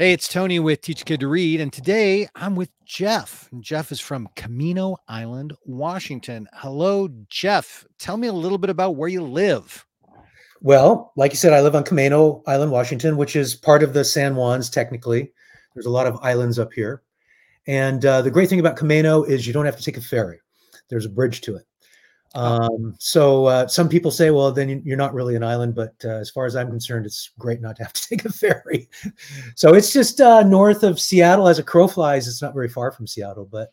Hey, it's Tony with Teach a Kid to Read, and today I'm with Jeff. Jeff is from Camano Island, Washington. Hello, Jeff. Tell me a little bit about where you live. Well, like you said, I live on Camano Island, Washington, which is part of the San Juans, technically. There's a lot of islands up here. And uh, the great thing about Camano is you don't have to take a ferry, there's a bridge to it. Um, so uh, some people say, well, then you're not really an island. But uh, as far as I'm concerned, it's great not to have to take a ferry. so it's just uh, north of Seattle. As a crow flies, it's not very far from Seattle. But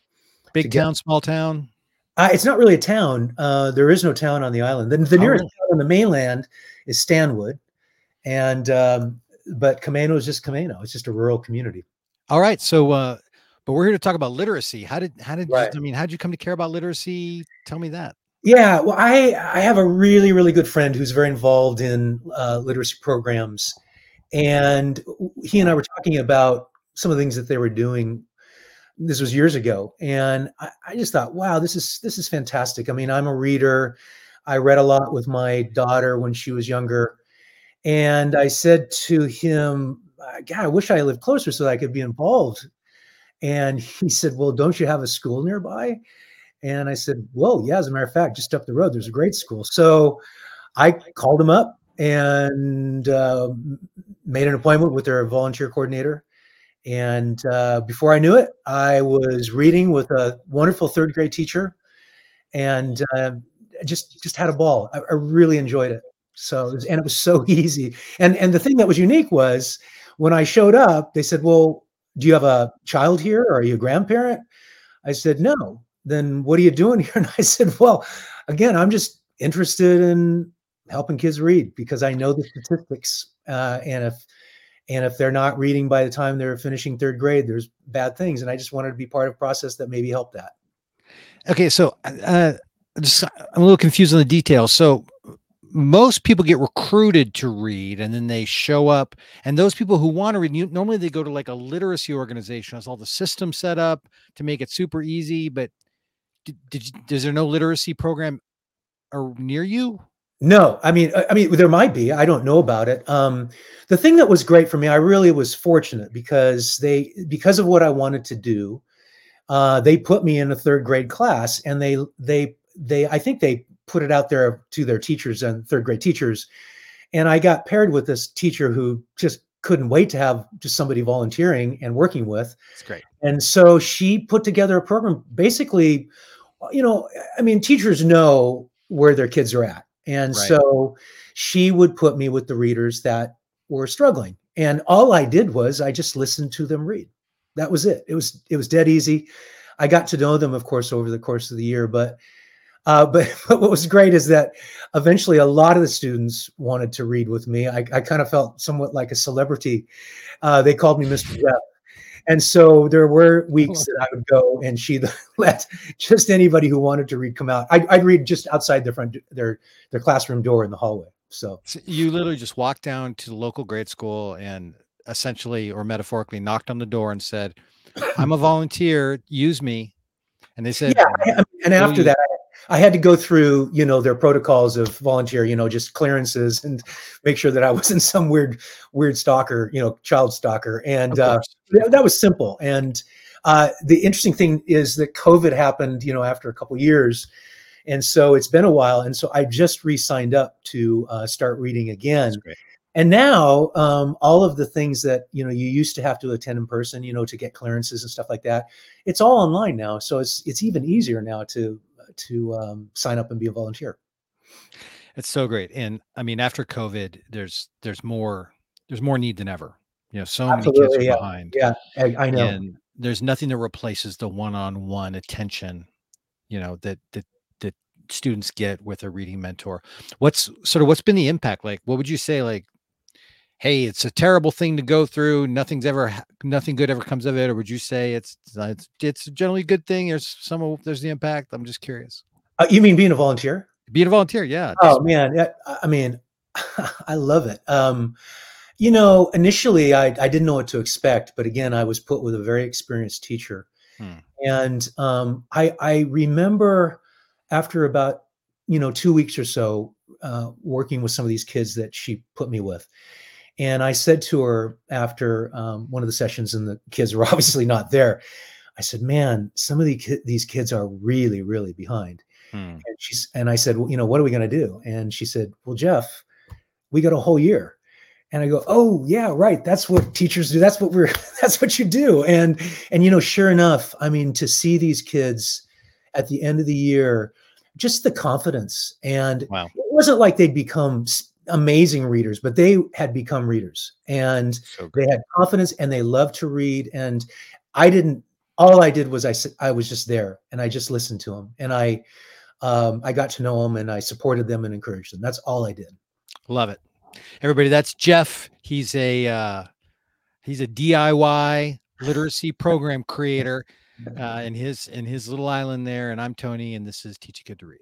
big town, get, small town. Uh, it's not really a town. Uh, there is no town on the island. The, the oh, nearest oh, really? town on the mainland is Stanwood, and um, but Camano is just Camano. It's just a rural community. All right. So, uh, but we're here to talk about literacy. How did how did right. you, I mean how did you come to care about literacy? Tell me that. Yeah, well, I I have a really really good friend who's very involved in uh, literacy programs, and he and I were talking about some of the things that they were doing. This was years ago, and I, I just thought, wow, this is this is fantastic. I mean, I'm a reader. I read a lot with my daughter when she was younger, and I said to him, "God, I wish I lived closer so that I could be involved." And he said, "Well, don't you have a school nearby?" And I said, Well, yeah, as a matter of fact, just up the road, there's a great school. So I called him up and uh, made an appointment with their volunteer coordinator. And uh, before I knew it, I was reading with a wonderful third grade teacher, and uh, just just had a ball. I, I really enjoyed it. So it was, and it was so easy. And and the thing that was unique was when I showed up, they said, "Well, do you have a child here, or are you a grandparent?" I said, "No." Then what are you doing here? And I said, well, again, I'm just interested in helping kids read because I know the statistics. Uh, and if and if they're not reading by the time they're finishing third grade, there's bad things. And I just wanted to be part of a process that maybe helped that. Okay, so uh, just I'm a little confused on the details. So most people get recruited to read and then they show up and those people who want to read normally they go to like a literacy organization has all the systems set up to make it super easy but did, did you, is there no literacy program or near you? No, I mean, I mean, there might be. I don't know about it. Um, the thing that was great for me, I really was fortunate because they, because of what I wanted to do, uh, they put me in a third grade class, and they, they, they, I think they put it out there to their teachers and third grade teachers, and I got paired with this teacher who just couldn't wait to have just somebody volunteering and working with. It's great. And so she put together a program basically you know, I mean, teachers know where their kids are at. And right. so she would put me with the readers that were struggling. And all I did was I just listened to them read. That was it. It was it was dead easy. I got to know them, of course, over the course of the year. But uh, but, but what was great is that eventually a lot of the students wanted to read with me. I, I kind of felt somewhat like a celebrity. Uh, they called me Mr. Jeff and so there were weeks that I would go and she let just anybody who wanted to read come out. I'd, I'd read just outside their front their their classroom door in the hallway. So. so you literally just walked down to the local grade school and essentially or metaphorically knocked on the door and said, "I'm a volunteer. Use me." And they said, "Yeah." And after that, I had to go through, you know, their protocols of volunteer, you know, just clearances and make sure that I wasn't some weird, weird stalker, you know, child stalker. And uh, that was simple. And uh, the interesting thing is that COVID happened, you know, after a couple years. And so it's been a while. And so I just re-signed up to uh, start reading again. And now um, all of the things that, you know, you used to have to attend in person, you know, to get clearances and stuff like that, it's all online now. So it's, it's even easier now to to um, sign up and be a volunteer. It's so great, and I mean, after COVID, there's there's more there's more need than ever. You know, so Absolutely, many kids yeah. behind. Yeah, I, I know. And there's nothing that replaces the one-on-one attention, you know, that that that students get with a reading mentor. What's sort of what's been the impact? Like, what would you say? Like, hey, it's a terrible thing to go through. Nothing's ever, nothing good ever comes of it. Or would you say it's it's it's generally a good thing? There's some there's the impact. I'm just curious. Uh, you mean being a volunteer? Being a volunteer, yeah. Oh man, yeah, I mean, I love it. Um, you know, initially I I didn't know what to expect, but again, I was put with a very experienced teacher, hmm. and um, I I remember after about you know two weeks or so uh, working with some of these kids that she put me with And I said to her after um, one of the sessions, and the kids were obviously not there. I said, "Man, some of the ki- these kids are really, really behind." Hmm. And she's and I said, "Well, you know, what are we going to do?" And she said, "Well, Jeff, we got a whole year." And I go, "Oh, yeah, right. That's what teachers do. That's what we're. That's what you do." And and you know, sure enough, I mean, to see these kids at the end of the year, just the confidence, and Wow. it wasn't like they'd become amazing readers, but they had become readers, and So they had confidence, and they loved to read. And I didn't. All I did was i i was just there, and I just listened to them, and I um, I got to know them, and I supported them and encouraged them. That's all I did. Love it. Everybody, that's Jeff. He's a uh he's a DIY literacy program creator uh in his in his little island there. And I'm Tony, and this is Teach a Kid to Read.